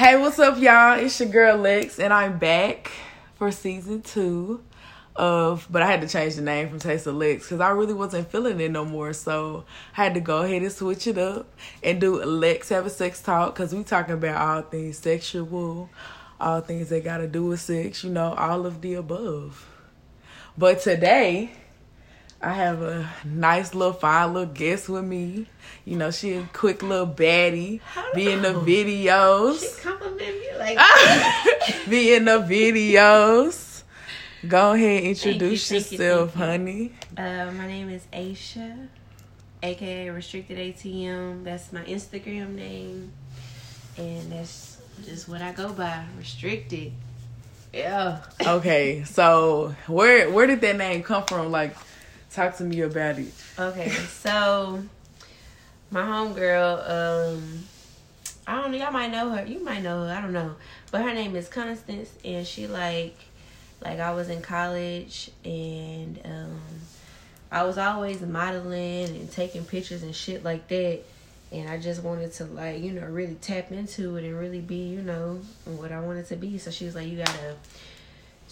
Hey, what's up, y'all? It's your girl Lex, and I'm back for season two of. But I had to change the name from Taste of Lex because I really wasn't feeling it no more. So I had to go ahead and switch it up and do Lex have a sex talk because we talking about all things sexual, all things that got to do with sex. You know, all of the above. But today I have a nice little fine little guest with me. You know, she a quick little baddie. Be in the videos. She compliment me like be in the videos. Go ahead, introduce you, thank yourself, thank honey. Uh, my name is Asia, aka Restricted ATM. That's my Instagram name, and that's just what I go by. Restricted. Yeah. Okay, so where where did that name come from? Like, talk to me about it. Okay, so my homegirl, um, I don't know, y'all might know her. You might know her, I don't know. But her name is Constance and she like like I was in college and um I was always modeling and taking pictures and shit like that. And I just wanted to like, you know, really tap into it and really be, you know, what I wanted to be. So she was like, You gotta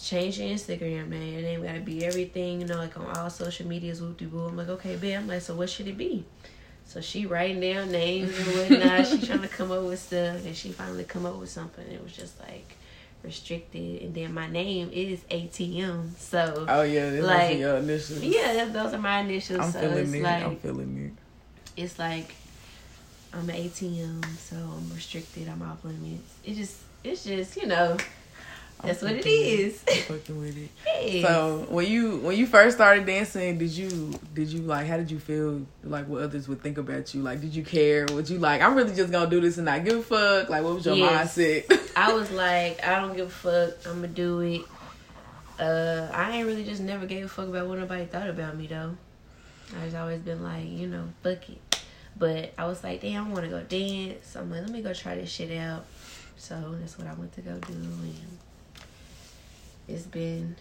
change your Instagram name. Your name gotta be everything, you know, like on all social medias, whoop de boo. I'm like, okay, babe. I'm like, so what should it be? So she writing down names and whatnot. she trying to come up with stuff, and she finally come up with something. It was just like restricted, and then my name is ATM. So Oh yeah, Like, your initials. yeah, those are my initials. I'm so feeling it's it. like I'm feeling it's like I'm an ATM, so I'm restricted. I'm off limits. It just it's just you know. That's what it is. fucking with fucking with it. Yes. So when you when you first started dancing, did you did you like how did you feel like what others would think about you? Like did you care? Would you like I'm really just gonna do this and not give a fuck? Like what was your Yes. mindset? I was like, I don't give a fuck. I'm gonna do it. Uh, I ain't really just never gave a fuck about what nobody thought about me though. I just always been like, you know, fuck it. But I was like, damn, I want to go dance. I'm like, let me go try this shit out. So that's what I went to go do, and it's been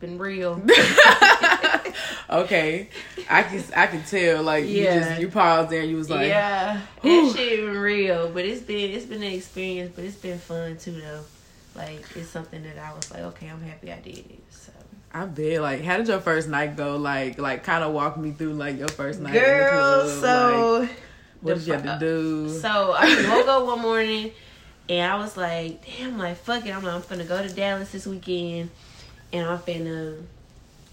been real. okay, I can I can tell like you Yeah. just you paused there and you was like yeah, whew. that shit been real. But it's been it's been an experience, but it's been fun too though. Like it's something that I was like, okay, I'm happy I did it. So. I bet like how did your first night go? Like like kind of walk me through like your first night Girl, in the club. so like, what did you have to do? so I woke up one morning and I was like, damn, like fuck it. I'm like, I'm finna go to Dallas this weekend and I'm finna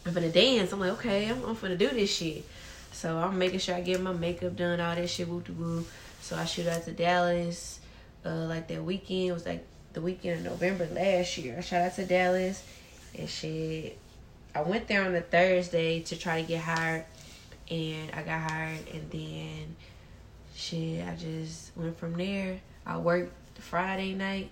I'm finna dance. I'm like, okay, I'm, I'm finna do this shit. So I'm making sure I get my makeup done, all that shit, whoop de woo. So I shoot out to Dallas, uh, like that weekend. It was like the weekend of November last year. I shot out to Dallas and shit. I went there on a Thursday to try to get hired and I got hired and then shit, I just went from there. I worked Friday night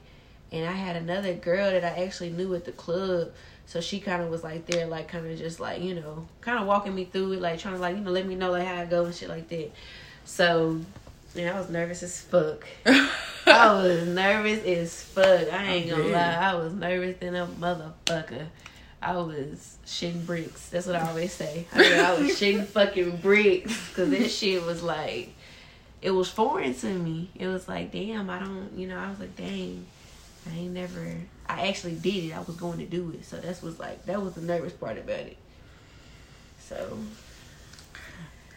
and I had another girl that I actually knew at the club. So she kind of was like there, like kind of just like, you know, kind of walking me through it, like trying to like, you know, let me know like how I go and shit like that. So, yeah, I was nervous as fuck. I was nervous as fuck. I ain't gonna lie. I was nervous than a motherfucker. I was shitting bricks. That's what I always say. I, mean, I was shitting fucking bricks because this shit was like, it was foreign to me. It was like, damn, I don't, you know, I was like, dang, I ain't never, I actually did it. I was going to do it. So that's was like, that was the nervous part about it. So,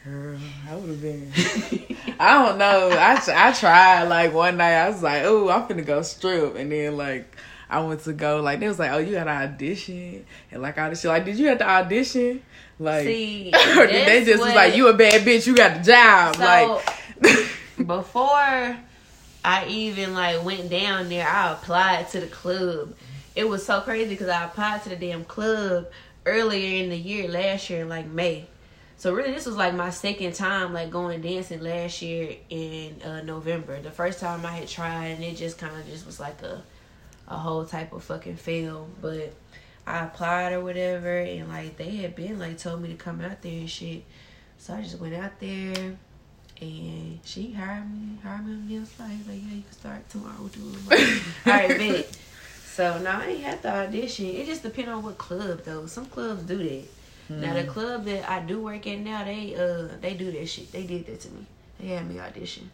Girl, I would have been. I don't know. I I tried like one night. I was like, oh, I'm finna go strip, and then like I went to go like they was like, oh, you had to audition and like all this shit. Like, did you have to audition? Like, see, they just was like, you a bad bitch, you got the job? So, like, before I even like went down there, I applied to the club. It was so crazy because I applied to the damn club earlier in the year, last year in like May. So really, this was like my second time like going dancing last year in uh, November. The first time I had tried, and it just kind of just was like a a whole type of fucking fail. But I applied or whatever, and like they had been like told me to come out there and shit. So I just went out there, and she hired me, hired me on the inside. Like, yeah, you can start tomorrow. Do it. Like, All right, bet. So now I ain't had to audition. It just depends on what club though. Some clubs do that. Now the club that I do work at now, they uh they do that shit. They did that to me. They had me audition.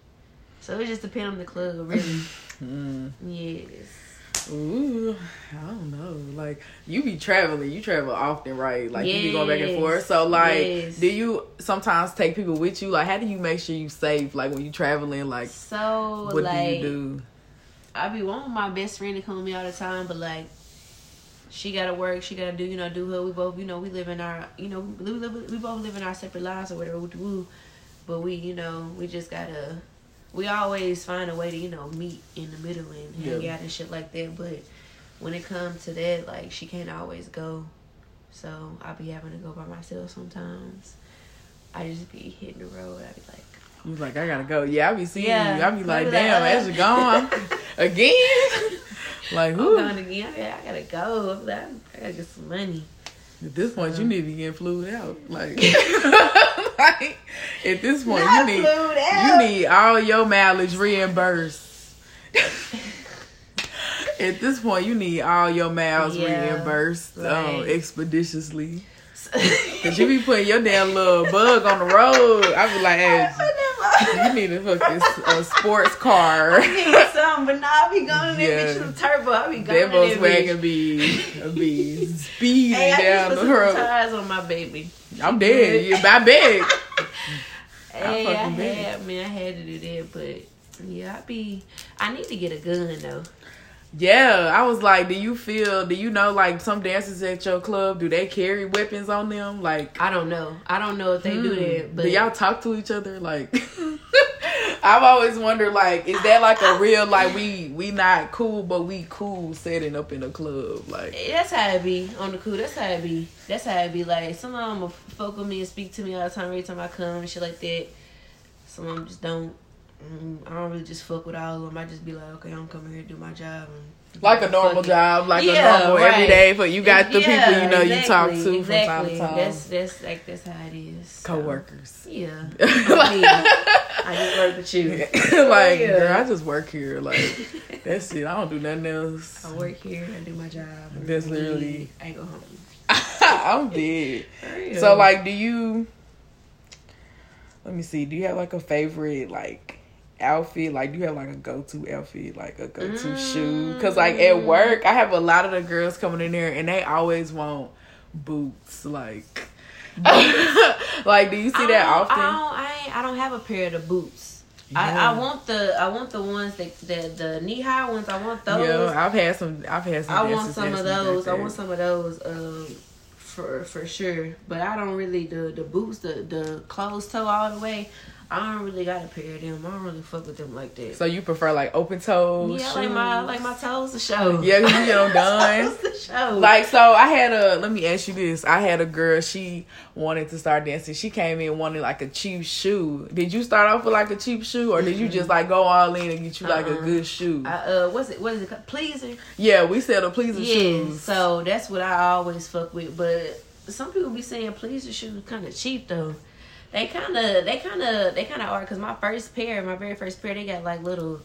So it just depends on the club, really. Mm. yes. Ooh, I don't know. Like you be traveling, you travel often, right? Like you be going back and forth. So like, Yes. do you sometimes take people with you? Like, how do you make sure you safe? Like when you traveling, like So what like do you do? I be wanting my best friend to come with me all the time, but like she gotta work, she gotta do, you know, do her. We both, you know, we live in our, you know, we, live, we both live in our separate lives or whatever. But we, you know, we just gotta. We always find a way to, you know, meet in the middle and hang Yeah. out and shit like that. But when it comes to that, like she can't always go, so I'll be having to go by myself sometimes. I just be hitting the road. I be like. You like, I gotta go. Yeah, I be seeing Yeah. you. I be like, be like, damn, as you gone again. like, I'm whew. going again. I gotta, I gotta go. I'm like, I gotta get some money. At this point, Uh. you need to be getting flued out. Like, like at this point, Not you need you need all your mileage reimbursed. at this point, you need all your miles Yeah, reimbursed um, expeditiously. Cause you be putting your damn little bug on the road. I be like, hey, you need a fucking uh, sports car. I some, but nah, I be going in there bitch with a turbo. I be going That in there Volkswagen be be speeding Hey, I down the road. tires on my baby. I'm dead. You I beg. Hey, I, fucking bet. had, man, I had to do that, but yeah, I be. I need to get a gun though. Yeah, I was like, do you feel? Do you know like some dancers at your club? Do they carry weapons on them? Like, I don't know. I don't know if they do hmm, that, but do y'all talk to each other? Like, I've always wondered, like, is that like a real like we we not cool, but we cool setting up in a club? Like, That's how it be on the cool. That's how it be. That's how it be. Like some of them will fuck with me and speak to me all the time every time I come and shit like that. Some of them just don't. Mm, I don't really just fuck with all of them. I just be like, okay, I'm coming here to do my job. And like a normal job, like Yeah, a normal right. everyday. But you got the Yeah, people you know you talk exactly, to from time to exactly. time. That's that's like that's how it is. So, Coworkers. Yeah. I just work with you. like, Yeah. girl, I just work here. Like, that's it. I don't do nothing else. I work here. I do my job. That's I literally- I go home. I'm dead. So like, do you? Let me see. Do you have like a favorite like outfit? Like, do you have like a go to outfit, like a go to shoe? Because like at Mm. work, I have a lot of the girls coming in there, and they always want boots. Like, like, do you see that often? I don't, I, I don't have a pair of the boots. Yeah. I, I want the I want the ones that the the knee high ones. I want those. yeah, I've had some. I've had some. I want some of those. I want some of those. Um, for for sure. But I don't really the the boots the the closed toe all the way. I don't really got a pair of them. I don't really fuck with them like that. So you prefer like open toes? yeah, like my like my toes to show. Yeah, you get them done. show. Like so, I had a. Let me ask you this: I had a girl. She wanted to start dancing. She came in wanting like a cheap shoe. Did you start off with like a cheap shoe, or did you just like go all in and get you like a Uh-uh. good shoe? I, uh, what's it? What is it? called? Pleaser. yeah, we sell the pleaser Yeah. shoes. So that's what I always fuck with. But some people be saying pleaser shoes kind of cheap though. They kind of, they kind of, they kind of are. Cause my first pair, my very first pair, they got like little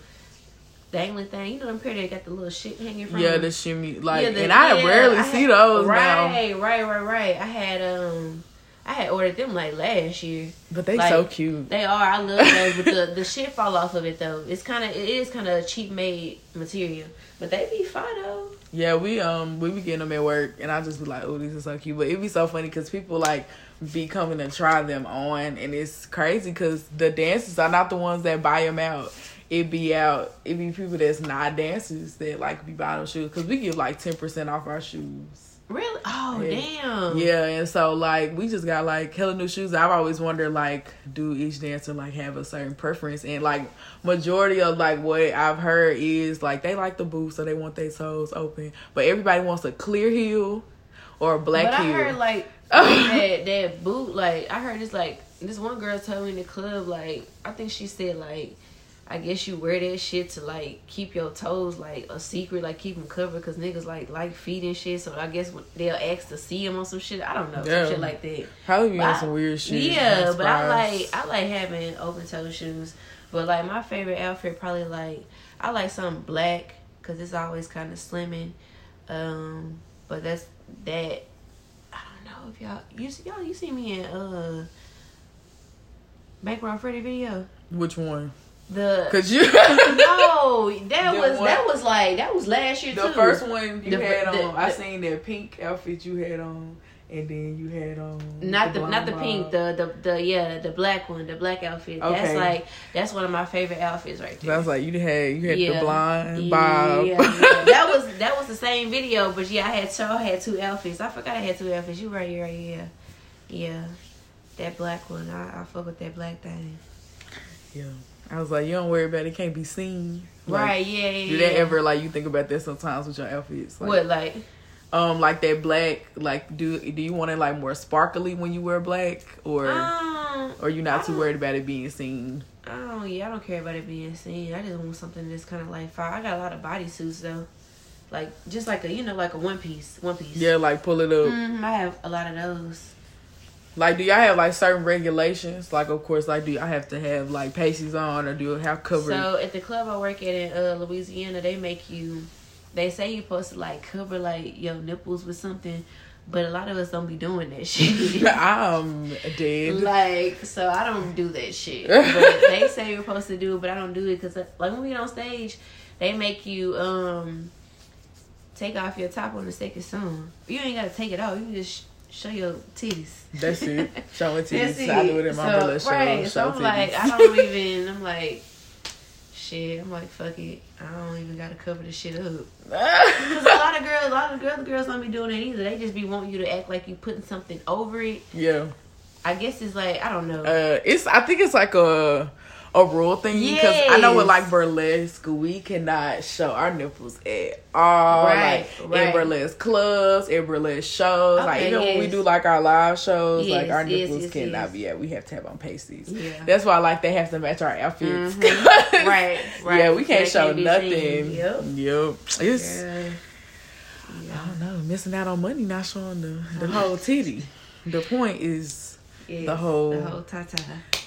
dangling thing. You know them pair that got the little shit hanging from. yeah, the shimmy like, Yeah, the- and I yeah, rarely I see had- those now. Right, right, right, right. I had um, I had ordered them like last year. But they Like, so cute. They are. I love those, but the the shit fall off of it though. It's kind of, it is kind of cheap made material, but they be fine though. Yeah, we um we be getting them at work, and I just be like, oh, these are so cute. But it be so funny because people like be coming to try them on, and it's crazy because the dancers are not the ones that buy them out. It be out. It be people that's not dancers that like be buying them shoes because we give like ten percent off our shoes. Really? Oh Yeah. damn. Yeah, and so like we just got like hella new shoes. I've always wondered like, do each dancer like have a certain preference? And like majority of like what I've heard is like they like the boots, so they want their toes open. But everybody wants a clear heel or a black but heel. I heard like that that boot. Like I heard this like this one girl told me in the club. Like I think she said like. I guess you wear that shit to like keep your toes like a secret, like keep them covered, cause niggas like like feet and shit. So I guess they'll ask to see them on some shit. I don't know, Yeah. some shit like that. Probably be on some weird shit. Yeah, but I like I like having open toe shoes. But like my favorite outfit probably like I like something black because it's always kind of slimming. Um, but that's that. I don't know if y'all you see y'all you see me in uh Bankroll Freddie video. which one? The Cause you no, that The was one- that was like that was last year the too. first one you The- had the- on. I seen that pink outfit you had on, and then you had on Not the, not the pink, uh, the, the the yeah the black one, the black outfit. That's like that's one of my favorite outfits right there. That's like you had you had Yeah. the blonde yeah, bob. yeah. that was that was the same video, but yeah, I had so I had two outfits. I forgot I had two outfits. You right, you right, yeah, yeah. That black one, I, I fuck with that black thing. Yeah. I was like, you don't worry about it. It can't be seen. Like, right, yeah, yeah. Do that yeah. ever like you think about that sometimes with your outfits? Like, what like? Um, like that black. Like, do do you want it like more sparkly when you wear black, or Um, or you not too worried about it being seen? Oh yeah, I don't care about it being seen. I just want something that's kind of like fire. I got a lot of bodysuits though, like just like a you know like a one piece, one piece. Yeah, like pull it up. Mm, I have a lot of those. Like, do y'all have like certain regulations? Like, of course, like, do I have to have like pasties on, or do I have covered? So at the club I work at in uh, Louisiana, they make you. They say you're supposed to like cover like your nipples with something, but a lot of us don't be doing that shit. I'm dead. like so, I don't do that shit. But they say you're supposed to do it, but I don't do it because like when we get on stage, they make you um take off your top on the second song. You ain't gotta take it off. You can just show your titties. That's it. Showing That's titties. I do it in my so, show. Right. Show So I'm like, titties. I don't even. I'm like, shit. I'm like, fuck it. I don't even gotta cover the shit up. Because a lot of girls, a lot of girls, girls don't be doing it either. They just be wanting you to act like you putting something over it. yeah. I guess it's like I don't know. Uh, it's. I think it's like a a rule thing because I know with Yes. like burlesque, we cannot show our nipples at all. Right, like right. in burlesque clubs, in burlesque shows. like Okay, even when we do like our live shows, like our yes, nipples yes, cannot yes. be at. We have to have on pasties. Yeah. That's why like they have to match our outfits. Mhm. 'cause- Right, right. Yeah, we can't show can't nothing. Yep. Yep. It's. Yeah. I don't know, missing out on money, not showing the the whole titty. The point is Yes, The whole- the whole tata.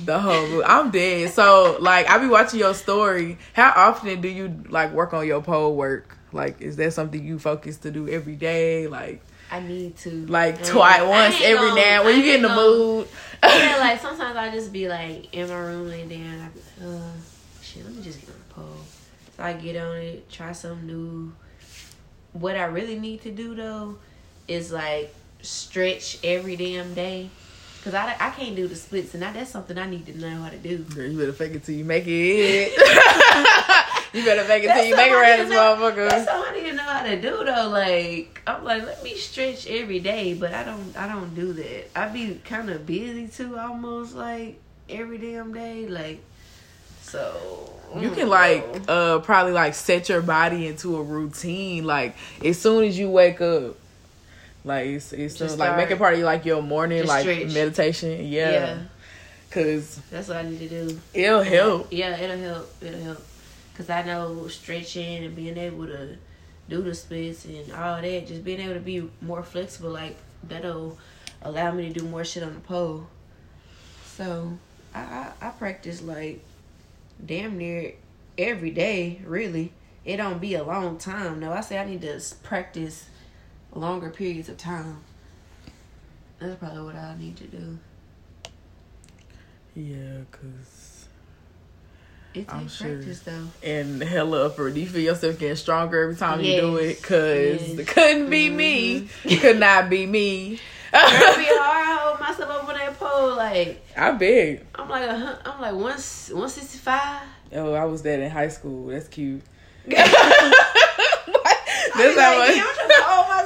the whole. I'm dead. So like, I be watching your story. How often do you like work on your pole work? Like, is that something you focus to do every day? Like, I need to like twice, once every gonna- now when you get in the gonna- mood. yeah, like sometimes I just be like in my room laying down. I be like, uh, shit, let me just get on the pole. So I get on it, try something new. What I really need to do though is like stretch every damn day. Cause I, I can't do the splits and that, that's something I need to know how to do. Girl, you better fake it till you make it. you better fake it till you make it something I around need this to know- motherfucker. That's something I need to know how to do though. Like I'm like, let me stretch every day, but I don't I don't do that. I be kind of busy too, almost like every damn day. Like so You mm, can like uh probably like set your body into a routine. Like as soon as you wake up, like it's, it's Just like make it part of like your morning Just like stretch. meditation. Yeah, yeah, cause that's what I need to do. it'll help. Yeah, it'll help. It'll help. Cause I know stretching and being able to do the splits and all that, just being able to be more flexible, like that'll allow me to do more shit on the pole. So I I, I practice like damn near every day. Really, it don't be a long time. No, I say I need to practice longer periods of time. That's probably what I need to do. Yeah, cause It I'm takes sure. practice though. and hella. Do you feel yourself getting stronger every time you do it? Cause yes. it couldn't be me. Mm-hmm. It could not be me. Girl, it be hard. I hold myself up on that pole. Like I bet. I'm like a, I'm like one one sixty five. Oh, I was that in high school. That's cute. That's how much.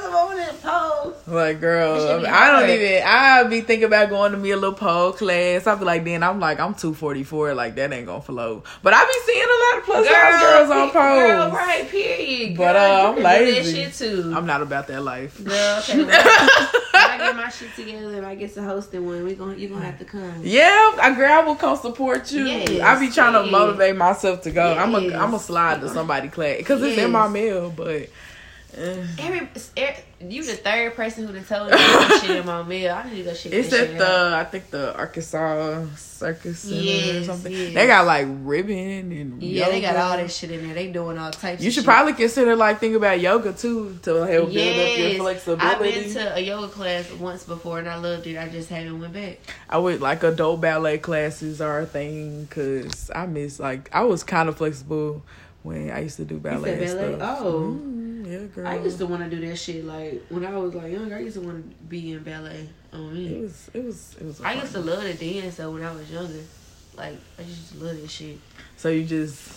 Damn, I'm trying to hold myself on that pole. Like, girl, should be I don't even. I be thinking about going to me a little pole class. I be like, then I'm like, I'm two forty four. Like that ain't gonna flow. But I be seeing a lot of plus size girls on pe- Girl, right? Period. But, Girl, uh, I'm lazy. That shit too. I'm not about that life. Girl, okay. I, get my shit together and I get to hosting one, we gonna you gonna have to come. Yeah, I girl, I will come support you. Yes, I be trying to motivate myself to go. I'm a Yes. I'm a slide to somebody class because it's in my mail, but Every, every you the third person who done told me shit in my meal. I need to go check It's at shit the out. I think the Arkansas Circus Center or something. yes. They got like ribbon and Yeah, they got all that shit in there. They doing all types. You should shit. probably consider like think about yoga too to help build up your flexibility. I've been to a yoga class once before and I loved it. I just haven't went back. I would like adult ballet classes are a thing because I miss like I was kind of flexible when I used to do ballet. ballet? Stuff. Oh. Mm, yeah, girl. I used to want to do that shit. Like when I was like younger, I used to want to be in ballet. On It was it was it was. I used to love to dance though when I was younger. Like I just love this shit. So you just.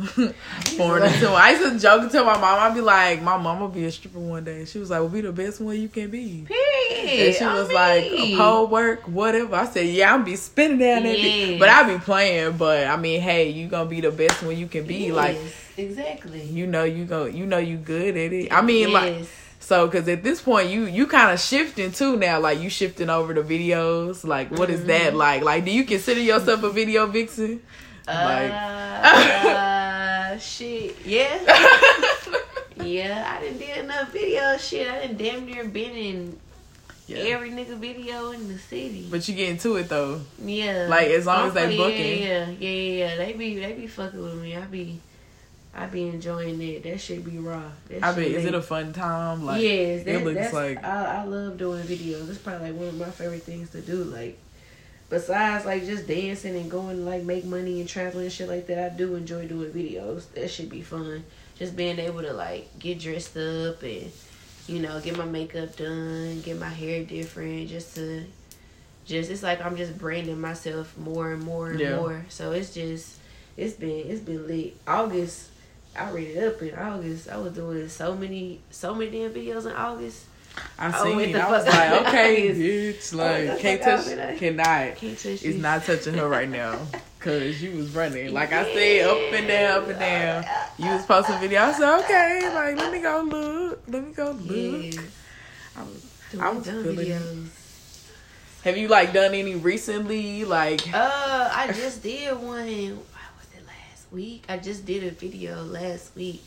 Born into I used to joke tell my mom, I'd be like, my mom will be a stripper one day. She was like, well, be the best one you can be. Period. And she on was like, pole work, whatever. I said, yeah, I'll be spinning down that. But I be playing. But I mean, hey, you gonna be the best one you can be. Yes, Like, exactly. you know, you go, you know, you good at it. I mean, like, so because at this point, you you kind of shifting too now. Like, you shifting over to videos. Like, what is Mm-hmm. that like? Like, do you consider yourself a video vixen? Like, uh, shit. Yeah. Yeah, I didn't did enough video shit. I didn't damn near been in yeah. every nigga video in the city. But you get into it though. yeah, like, as long as they Oh, yeah, booking. Yeah, yeah, yeah, yeah. They be they be fucking with me. I be I be enjoying it. That shit be raw. That I bet is it a fun time? Like, yes, that, it looks that's, like I, I love doing videos. It's probably like one of my favorite things to do. Like besides like just dancing and going like make money and traveling and shit like that, I do enjoy doing videos. That should be fun. Just being able to like get dressed up and you know get my makeup done, get my hair different, just to just it's like I'm just branding myself more and more and Yeah. more. So it's just it's been it's been lit. August. I read it up in August. I was doing so many, so many damn videos in August. I Oh, seen. what the I was like, okay, Oh, like can't touch, cannot. Can't touch It's this. not touching her right now. Cause you was running. Like I said, up and down, up and down. Uh, you was posting video. I said, uh, okay, uh, like let me go look. Let me go look. Yeah. I was- Doing I was feeling it. videos. Have you like done any recently? Like Uh, I just did one. Why was it last week? I just did a video last week.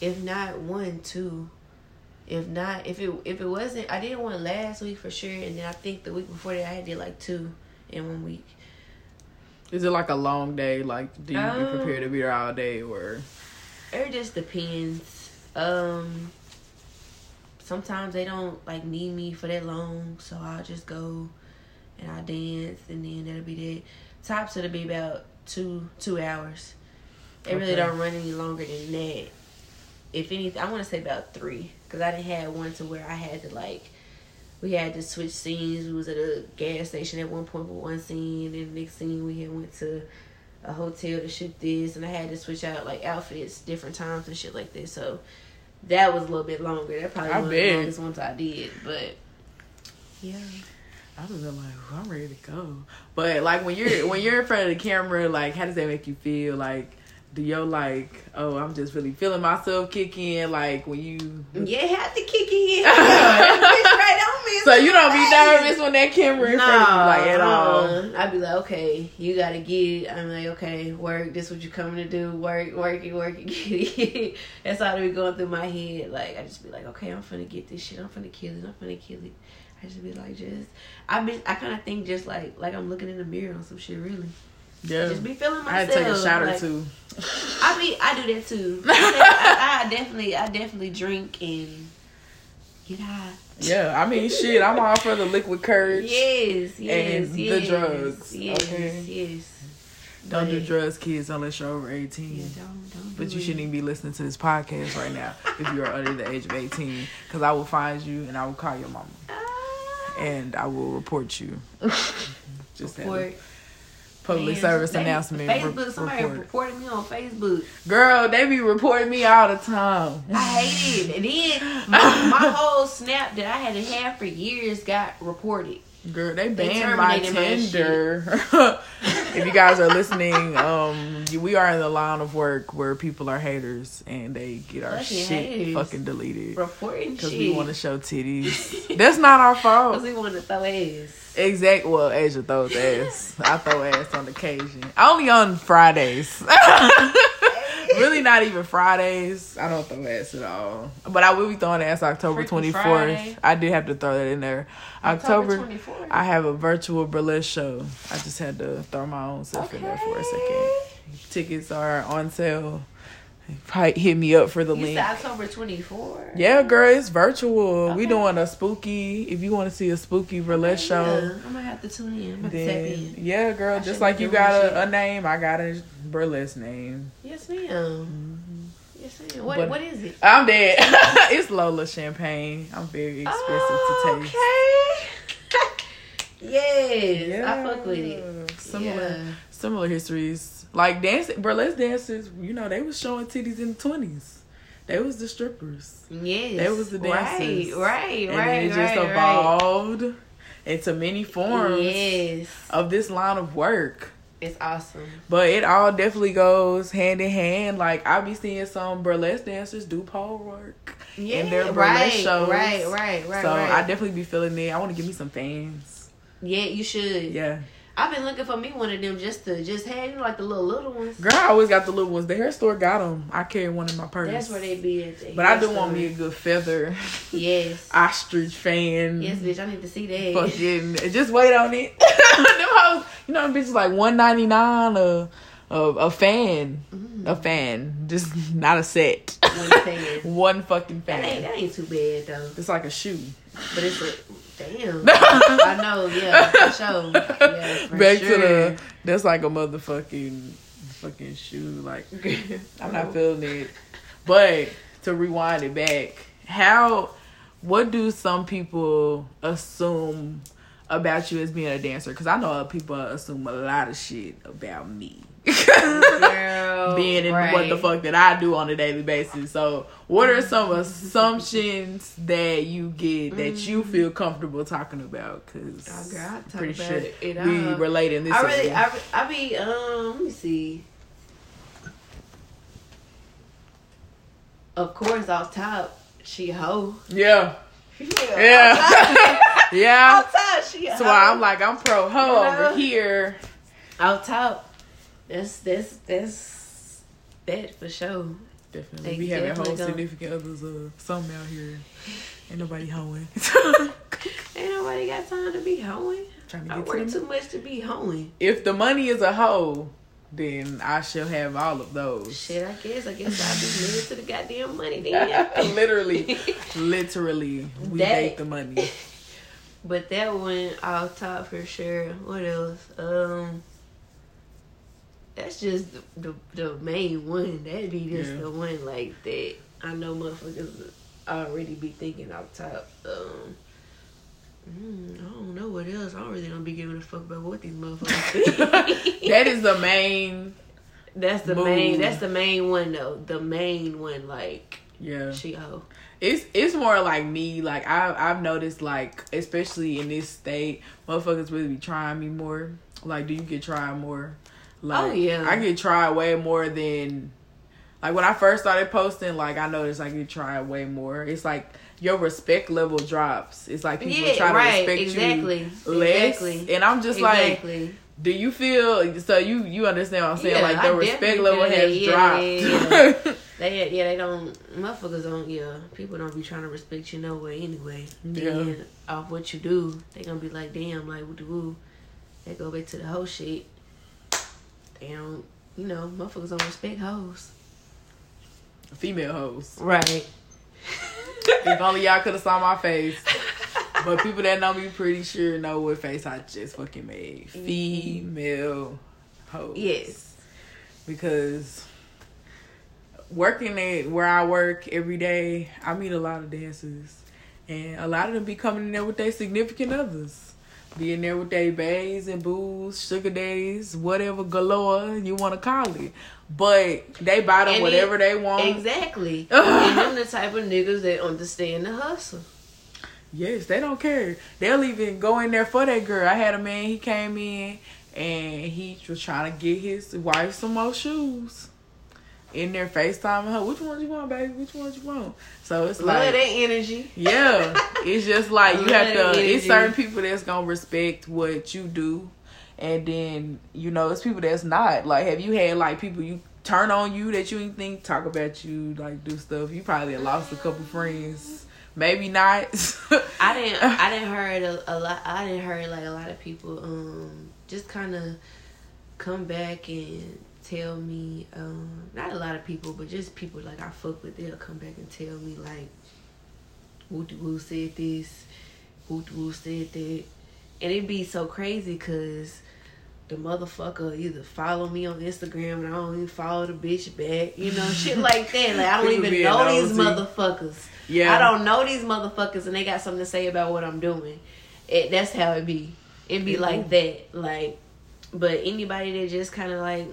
If not one, two. If not, if it if it wasn't, I didn't one last week for sure, and then I think the week before that I did like two in one week. is it like a long day? Like do you be Um, prepared to be there all day or It just depends. Um, sometimes they don't like need me for that long, so I'll just go and I'll dance, and then that'll be that. Tops it'll be about two two hours. It really don't run any longer than that. If anything, I want to say about three, cause I didn't have one to where I had to like. We had to switch scenes. We was at a gas station at one point for one scene, and the next scene we had went to a hotel to shoot this, and I had to switch out like outfits different times and shit like this. So that was a little bit longer. That probably I one bet. the longest ones I did, but yeah. I was like, "Ooh, I'm ready to go. But like when you're when you're in front of the camera, like how does that make you feel? Like do your like, oh, I'm just really feeling myself kick in? Like when you Yeah, have to kick in. Yeah, that bitch right on me. So you don't be nervous when that camera in front of you like at all. uh-uh. I'd be like, okay, you gotta get it. I'm like, okay, work. This what you coming to do. Work, work it, work it, get it. That's all that be going through my head. Like I just be like, okay, I'm finna get this shit. I'm finna kill it. I'm finna kill it. I just be like, just I be I kind of think just like like I'm looking in the mirror on some shit. Really, Yeah. just be feeling myself. I had to take a shot or like, two. I be I do that too. I, I, I definitely I definitely drink and get high. Yeah, I mean, shit, I'm all for the liquid courage. Yes, yes, And the drugs, Yes, okay? yes. Don't do drugs, kids, unless you're over 18. Yeah, don't, don't But do you it. shouldn't even be listening to this podcast right now if you are under the age of 18. Because I will find you and I will call your mama. Ah, And I will report you. Just report. Public Man, service they- announcement. Facebook, re- somebody report. reported me on Facebook. Girl, they be reporting me all the time. I hate it. And then my, my whole snap that I had to have for years got reported. Girl, they banned my Tinder. if you guys are listening, um, we are in the line of work where people are haters and they get our Fucking shit haters. fucking deleted Reporting because we want to show titties. That's not our fault. Because we want to throw ass. Exact. Well, Asia throws ass. I throw ass on occasion. Only on Fridays. really not even Fridays. I don't throw ass at all. But I will be throwing ass October twenty fourth. I did have to throw that in there. October October, 24th. I have a virtual burlesque show. I just had to throw my own stuff in there for a second. Tickets are on sale. Probably hit me up for the You link. October 24. Yeah, girl, it's virtual. We Okay. doing a spooky. If you want to see a spooky burlesque show, Yeah, I'm gonna have to tune in. I'm then in. yeah, girl. I just like you got a, a name, I got a burlesque name. Yes, ma'am. Yes, ma'am. What, But- what is it? I'm dead. it's Lola Champagne. I'm very expensive Oh, to taste. okay. yes, I fuck with it. Similar, Yeah. similar histories. Like dancing, burlesque dancers. You know, they was showing titties in the twenties. They was the strippers. Yes. They was the dancers. Right, right, and right. then it just right, evolved into many forms Yes. of this line of work. It's awesome. But it all definitely goes hand in hand. Like I be seeing some burlesque dancers do pole work Yeah, in their burlesque right, shows. right, right, right, so right. I definitely be feeling it. I want to give me some fans. yeah, you should. Yeah, I've been looking for me one of them just to just have you know, like the little little ones. girl, I always got the little ones. The hair store got them. I carry one in my purse. That's where they be at. the But I do hair want me a good feather Yes. ostrich fan. Yes, bitch. I need to see that. Fucking just wait on it. them hoes, you know, bitches like one ninety nine a, a a fan, Mm. a fan, just not a set. One fan. One fucking That ain't fan. that ain't too bad though. It's like a shoe. But it's a damn. I know, yeah, for sure. Yeah, for Back sure. to the that's like a motherfucking fucking shoe. Like I'm not feeling it. But to rewind it back, how what do some people assume about you as being a dancer? Because I know people assume a lot of shit about me. Being in right. what the fuck that I do on a daily basis. So, what are some assumptions that you get that you feel comfortable talking about? Because I talk pretty sure it. It, we relate in this. I really. I, I be, um, let me see. Of course, off top, she hoe. yeah, Yeah. Yeah. Top, yeah. off she That's hoe. why I'm like I'm pro ho You know? over here. Off top, that's, that's, that's, that for sure. Definitely, They we having whole don't. significant others. of some out here, ain't nobody hoeing. Ain't nobody got time to be hoeing. Trying to I get to work them. too much to be hoeing. If the money is a hoe, then I shall have all of those. Shit, I guess. I guess I'll be married to the goddamn money then. literally, literally, we That- date the money. But that one off top for sure. What else? Um, that's just the the, the main one. That'd be just Yeah. the one like that. I know motherfuckers already be thinking off top. Um, mm, I don't know what else. I don't really don't be giving a fuck about what these motherfuckers think. That is the main. that's the Move. main. That's the main one though. The main one like Yeah, she hoe. it's it's more like me. Like I I've noticed like especially in this state, motherfuckers really be trying me more. Like, do you get tried more? Oh, like, Oh, yeah. I get tried way more than. Like when I first started posting, like I noticed I get tried way more. It's like your respect level drops. It's like people Yeah, try to respect exactly, you less, exactly. and I'm just like. Do you feel so? You you understand what I'm saying? Yeah, like the I respect level has. Yeah, dropped. yeah, yeah. They yeah they don't motherfuckers don't yeah people don't be trying to respect you no way anyway. Yeah. Then off what you do they gonna be like damn like the woo. They go back to the whole shit. They don't you know motherfuckers don't respect hoes. Female hoes. Right. If only y'all could have saw my face. But people that know me pretty sure know what face I just fucking made. Mm-hmm. Female hoes. Yes. Because working at where I work every day, I meet a lot of dancers. And a lot of them be coming in there with their significant others. Be in there with their bays and booze, sugar days, whatever galore you want to call it. But they buy them And whatever it- they want. Exactly. and them the type of niggas that understand the hustle. Yes, they don't care. They'll even go in there for that girl. I had a man, he came in and he was trying to get his wife some more shoes. In there FaceTiming her, which ones you want, baby? Which ones you want? So it's Love like that energy. Yeah. It's just like you have to Love that it's certain people that's gonna respect what you do and then, you know, it's people that's not. Like have you had like people you turn on you that you didn't think talk about you like do stuff? You probably lost a couple friends. Maybe not. I didn't. I didn't heard a, a, lot. I didn't heard like a lot of people um just kind of come back and tell me um not a lot of people but just people like I fuck with they'll come back and tell me like who said this who said that and it'd be so crazy because the motherfucker either follow me on Instagram and I don't even follow the bitch back, you know, shit like that. Like I don't even know these motherfuckers. Yeah, I don't know these motherfuckers, and they got something to say about what I'm doing. It that's how it be. It be mm-hmm. like that, like. But anybody that just kind of like,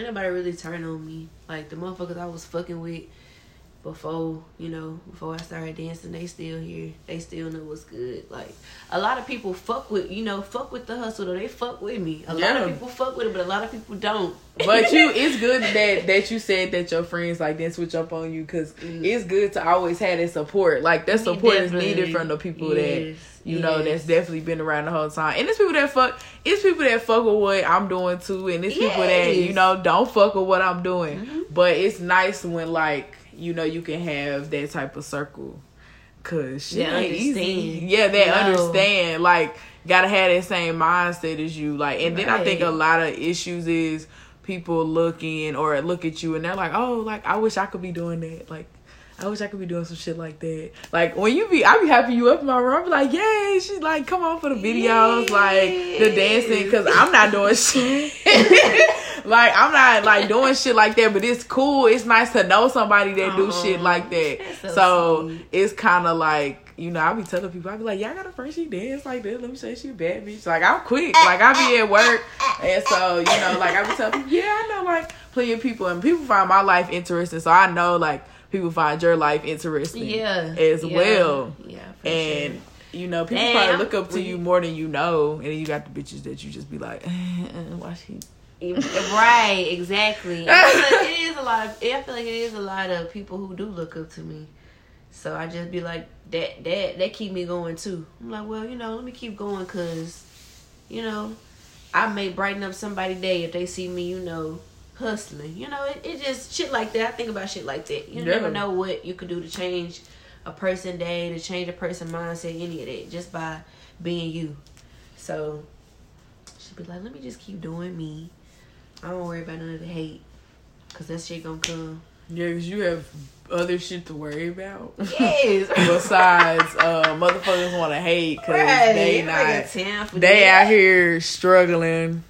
anybody really turn on me. Like the motherfuckers I was fucking with before you know before I started dancing, they still here. They still know what's good. Like a lot of people fuck with you know fuck with the hustle. Though they fuck with me. A yeah. lot of people fuck with it, but a lot of people don't. But you, it's good that that you said that your friends like didn't switch up on you because mm. it's good to always have that support. Like that support is needed from the people yes. that you yes. know that's definitely been around the whole time. And it's people that fuck. It's people that fuck with what I'm doing too, and it's yes. people that you know don't fuck with what I'm doing. Mm-hmm. But it's nice when like you know you can have that type of circle cause shit ain't easy. Yeah, they no. understand. Like, gotta have that same mindset as you. Like, and right. then I think a lot of issues is people looking or look at you and they're like, oh, like I wish I could be doing that. Like, I wish I could be doing some shit like that. Like when you be, I be happy you up in my room. I be like, yay! She's like, come on for the videos, like the dancing, cause I'm not doing shit. like I'm not like doing shit like that, but it's cool. It's nice to know somebody that do shit like that. So, so it's kind of like you know, I be telling people, I be like, yeah, I got a friend, she dance like this. Let me say she a bad bitch. Like, I'm quick. Like, I be at work. And so, you know, like, I be telling people, yeah, I know, like, plenty of people. And people find my life interesting. So I know, like, people find your life interesting. Yeah. As yeah. well. Yeah. and, sure. you know, people Damn. probably look up to you more than you know. And then you got the bitches that you just be like, why she right, exactly. it is a lot of. I feel like it is a lot of people who do look up to me. So I just be like that. That that keep me going too. I'm like, well, you know, let me keep going because, you know, I may brighten up somebody's day if they see me, you know, hustling. You know, it, it just shit like that. I think about shit like that. You yeah. never know what you could do to change a person day, to change a person mindset, any of that, just by being you. So she'd be like, let me just keep doing me I don't worry about none of the hate, cause that shit gonna come. Yeah, cause you have other shit to worry about. Yes. Besides, uh, motherfuckers want to hate because right. they not. They out here struggling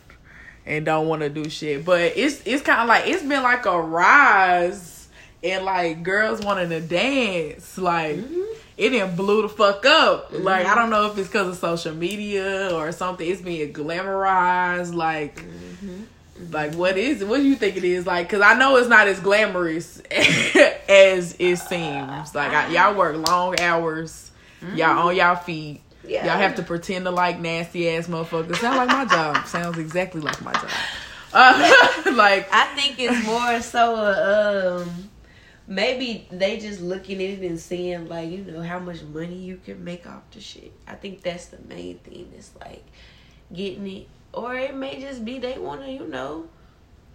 and don't want to do shit. But it's it's kind of like it's been like a rise and like girls wanting to dance. Like mm-hmm. it didn't blew the fuck up. Mm-hmm. Like I don't know if it's because of social media or something. It's being glamorized. Like. Mm-hmm like, what is it? What do you think it is? Like, cause I know it's not as glamorous as it seems. Like, I, y'all work long hours. Mm-hmm. Y'all on y'all feet. Yeah. Y'all have to pretend to like nasty ass motherfuckers. Sound like my job. Sounds exactly like my job. Uh, like, I think it's more so. Uh, um, maybe they just looking at it and seeing like you know how much money you can make off the shit. I think that's the main thing. It's like getting it or it may just be they want to, you know,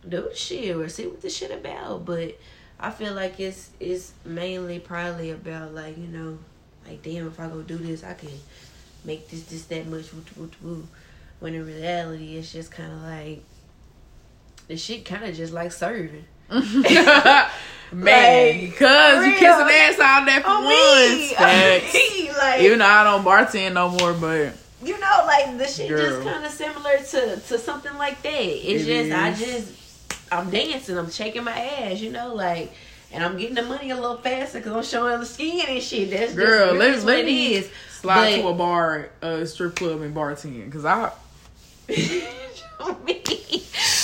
do shit or see what the shit about. But I feel like it's it's mainly probably about like you know, like damn, if I go do this, I can make this this that much. Woo, woo, woo. When in reality, it's just kind of like the shit kind of just like serving. Man, like, cause you kissing ass out there for once. like, Even though I don't bartend no more, but you know, like the shit Girl. just kind of similar to to something like that. It's it just is. I just I'm dancing, I'm shaking my ass, you know, like. And I'm getting the money a little faster because I'm showing the skin and shit. That's Girl, just, let, let me it is. Slide but, to a bar, a strip club, and bartend because I.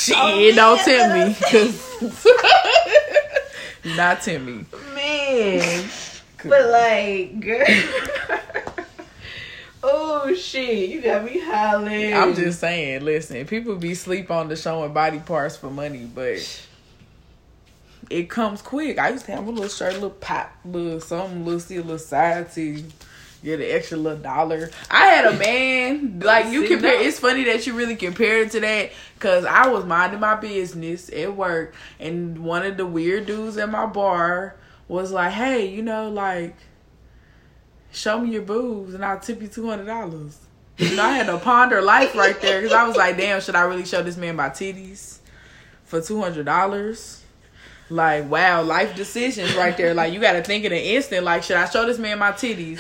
shit, oh, don't tell me because not tell me, man. but like, girl. Oh shit, you got me hollering. I'm just saying, listen, people be sleep on the show showing body parts for money, but it comes quick. I used to have a little shirt, little pop, little something, little see a little side to Get an extra little dollar. I had a man like you compare. It's funny that you really compared it to that because I was minding my business at work, and one of the weird dudes at my bar was like, "Hey, you know, like, show me your boobs, and I'll tip you two hundred dollars." You know, I had to ponder life right there because I was like, "Damn, should I really show this man my titties for two hundred dollars?" Like, wow, life decisions right there. Like, you got to think in an instant. Like, should I show this man my titties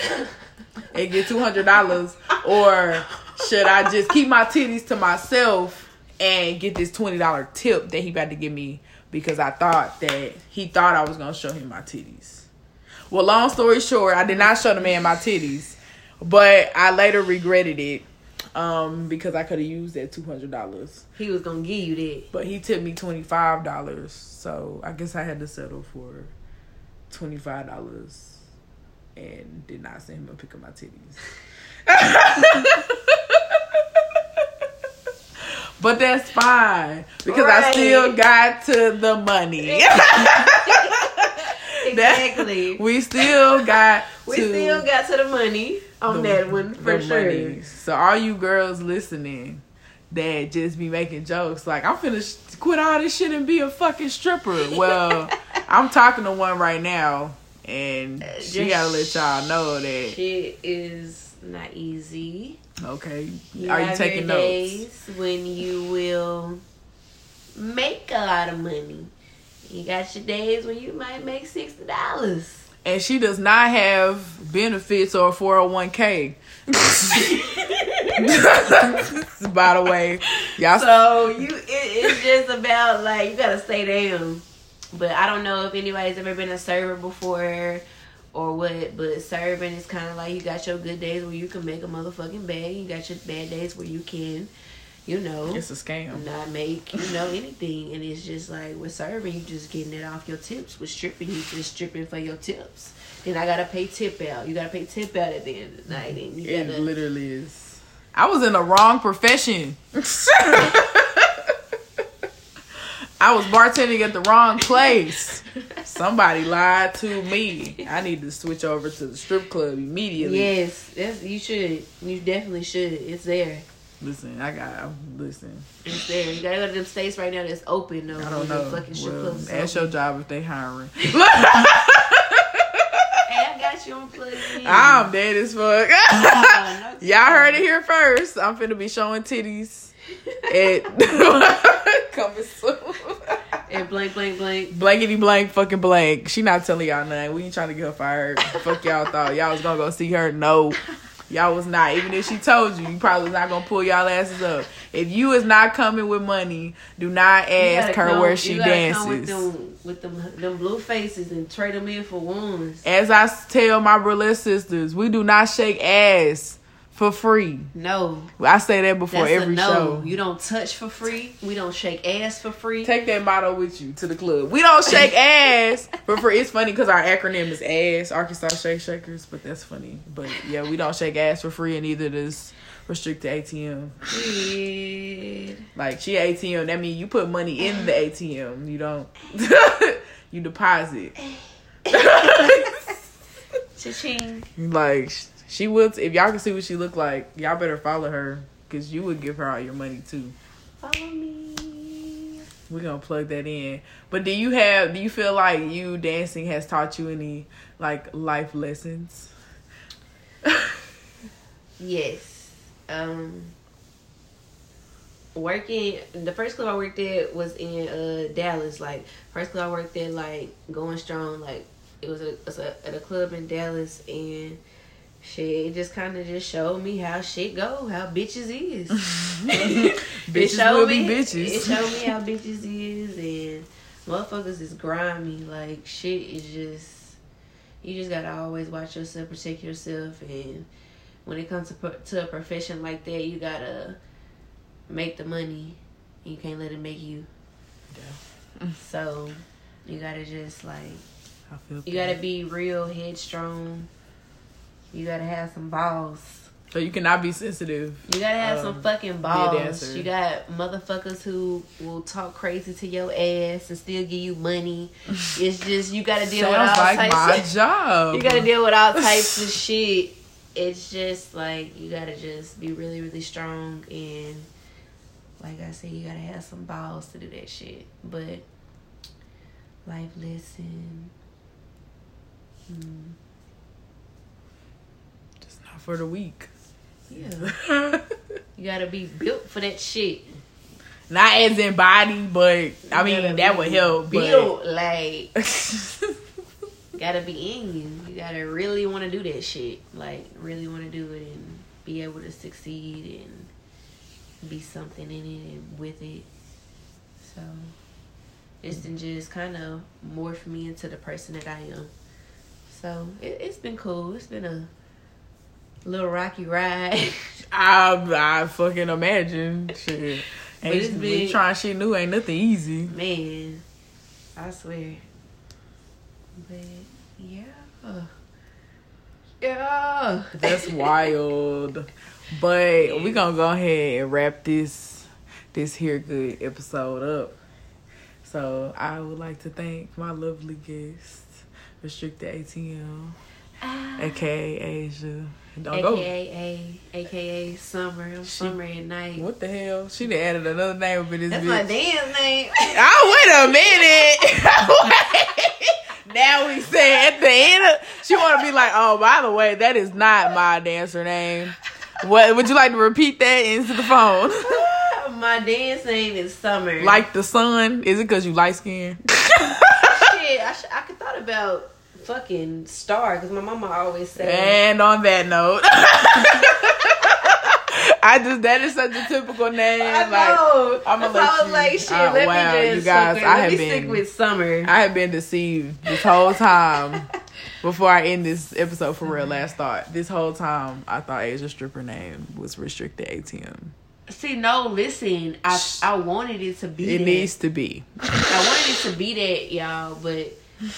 and get two hundred dollars, or should I just keep my titties to myself and get this twenty dollar tip that he about to give me because I thought that he thought I was gonna show him my titties. Well, long story short, I did not show the man my titties, but I later regretted it um, because I could have used that two hundred dollars. He was gonna give you that. But he tipped me twenty five dollars, so I guess I had to settle for twenty five dollars, and did not send him a pic of my titties. but that's fine because I still got to the money. Exactly. we still got we to still got to the money on the- that one for sure. money. So all you girls listening that just be making jokes like I'm finna sh- quit all this shit and be a fucking stripper. Well, I'm talking to one right now, and uh, she Just gotta let y'all know that. Shit is not easy. Okay, You are you taking your notes? when you will make a lot of money. You got your days when you might make sixty dollars. And she does not have benefits or 401k. By the way, y'all. So you, it, it's just about like you gotta stay down. But I don't know if anybody's ever been a server before or what. But serving is kind of like you got your good days where you can make a motherfucking bag. You got your bad days where you can, you know, it's a scam. not make you know anything. And it's just like with serving, you just getting it off your tips. With stripping, you just stripping for your tips. Then I gotta pay tip out. You gotta pay tip out at the end of the night. And you It gotta literally is. I was in the wrong profession. I was bartending at the wrong place. Somebody lied to me. I need to switch over to the strip club immediately. Yes, that's, you should. You definitely should. It's there. Listen, I got listen. It's there. You gotta go to them states right now that's open though. I don't know. Fucking strip Well, clubs ask open. your job if they hiring. Hey, I got you on plug. I'm dead as fuck. No Y'all heard it here first. I'm finna be showing titties at coming soon. And blank, blank, blank. Blankety blank, fucking blank. She not telling y'all nothing. We ain't trying to get her fired. Fuck y'all thought y'all was gonna go see her. No, y'all was not. Even if she told you, you probably was not gonna pull y'all asses up. If you is not coming with money, do not ask her come- where she you gotta come dances. with them, with them, them blue faces and trade them in for ones. As I tell my burlesque sisters, we do not shake ass for free. No, I say that before that's every no. show. You don't touch for free. We don't shake ass for free. Take that motto with you to the club. We don't shake ass for free. It's funny because our acronym is ASS, Arkansas Shake Shakers, but that's funny. But yeah, we don't shake ass for free, and neither does restricted ATM. Weird. Like she ATM, that means you put money in the ATM. You don't. you deposit. Cha-ching. like she will. If y'all can see what she look like, y'all better follow her because you would give her all your money too. Follow me. We're gonna plug that in. But do you have do you feel like you dancing has taught you any like life lessons? Yes. Um working the first club I worked at was in uh Dallas. Like first club I worked at like going strong, like it was, a, it was a, at a club in Dallas and shit it just kinda just showed me how shit go, how bitches is. it bitches showed will me be bitches. It showed me how bitches is and motherfuckers is grimy. Like shit is just you just gotta always watch yourself, protect yourself, and when it comes to to a profession like that, you gotta make the money. You can't let it make you. Yeah. So you gotta just like I feel you gotta be real headstrong. You gotta have some balls. so you cannot be sensitive. You gotta have Um, some fucking balls. You got motherfuckers who will talk crazy to your ass and still give you money. it's just you gotta deal with all Sounds like types. my of, job. you gotta deal with all types of shit it's just like you gotta just be really, really strong and like I said, you gotta have some balls to do that shit. But life lesson. Hmm. For the week. Yeah. you gotta be built for that shit. Not as in body, but I mean that would help. Built like gotta be in you. You gotta really want to do that shit. Like really want to do it and be able to succeed and be something in it and with it. So it's been just kind of morphed me into the person that I am. So it, it's been cool. It's been a little rocky ride. I, I fucking imagine shit. But it's Ain't, been- trying shit new ain't nothing easy. Man, I swear. But yeah. Yeah. That's wild. But we gonna go ahead and wrap this this here good episode up. So I would like to thank my lovely guest, Restricted ATM, aka ah. Asia. Don't. AKA AKA Summer. I'm Summer at night. What the hell? She done added another name in this That's bitch. my damn name. Oh, wait a minute. now we say at the end, of, she want to be like, oh, by the way, that is not my dancer name. What would you like to repeat that into the phone? my dance name is Summer. like the sun? Is it because you light skin? shit, I, sh- I could thought about fucking Star because my mama always said. and on that note, I just that is such a typical name. I like know. I'ma That's let I was like, shit, Ah, let wow, me just you guys, fucking, I let have me been- stick with Summer. I have been deceived this whole time. Before I end this episode for real, last thought. This whole time, I thought Asia's stripper name was restricted ATM. See, no, listen, I I wanted it to be. It that. needs to be. I wanted it to be that, y'all, but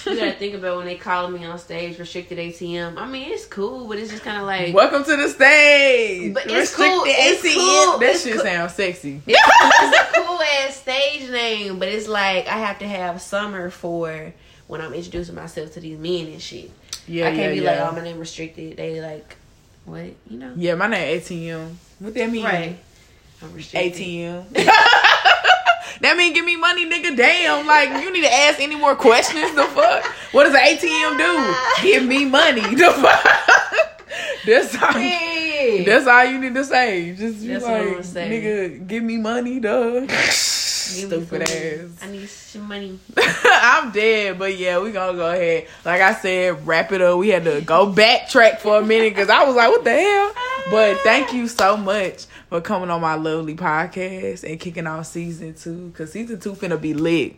you gotta think about when they calling me on stage, restricted ATM. I mean, it's cool, but it's just kind of like Welcome to the stage. But it's cool, it's ATM. cool, That it's shit cool. sounds sexy. it's, it's a cool ass stage name, but it's like I have to have summer for when I'm introducing myself to these men and shit. Yeah, I can't yeah, be yeah. like, oh, my name restricted. They like, what, you know? yeah, my name ATM. What that mean? Right. I'm restricted. ATM. that mean give me money, nigga. Damn, like you need to ask any more questions. The fuck? What does an ATM do? Give me money. The fuck? That's all. That's all you need to say. Just be That's like, nigga, give me money, duh. Stupid ass. I need some money. I'm dead, but yeah, we gonna go ahead. Like I said, wrap it up. We had to go backtrack for a minute because I was like, what the hell? But thank you so much for coming on my lovely podcast and kicking off season two because season two finna be lit.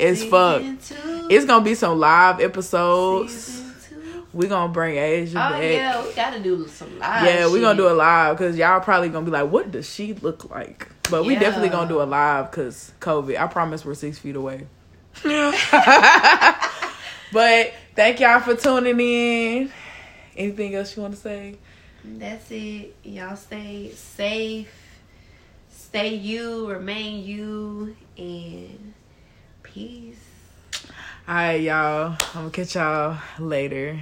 As fuck. Two. It's gonna be some live episodes. Season two. We gonna bring Asia Oh back. yeah, we gotta do some live. Yeah, we're gonna do it live because y'all probably gonna be like, "What does she look like?" But we Yeah. definitely gonna do a live because COVID. I promise we're six feet away. but thank y'all for tuning in. Anything else you want to say? That's it. Y'all stay safe. Stay you, remain you, and peace. All right, y'all. I'm gonna catch y'all later.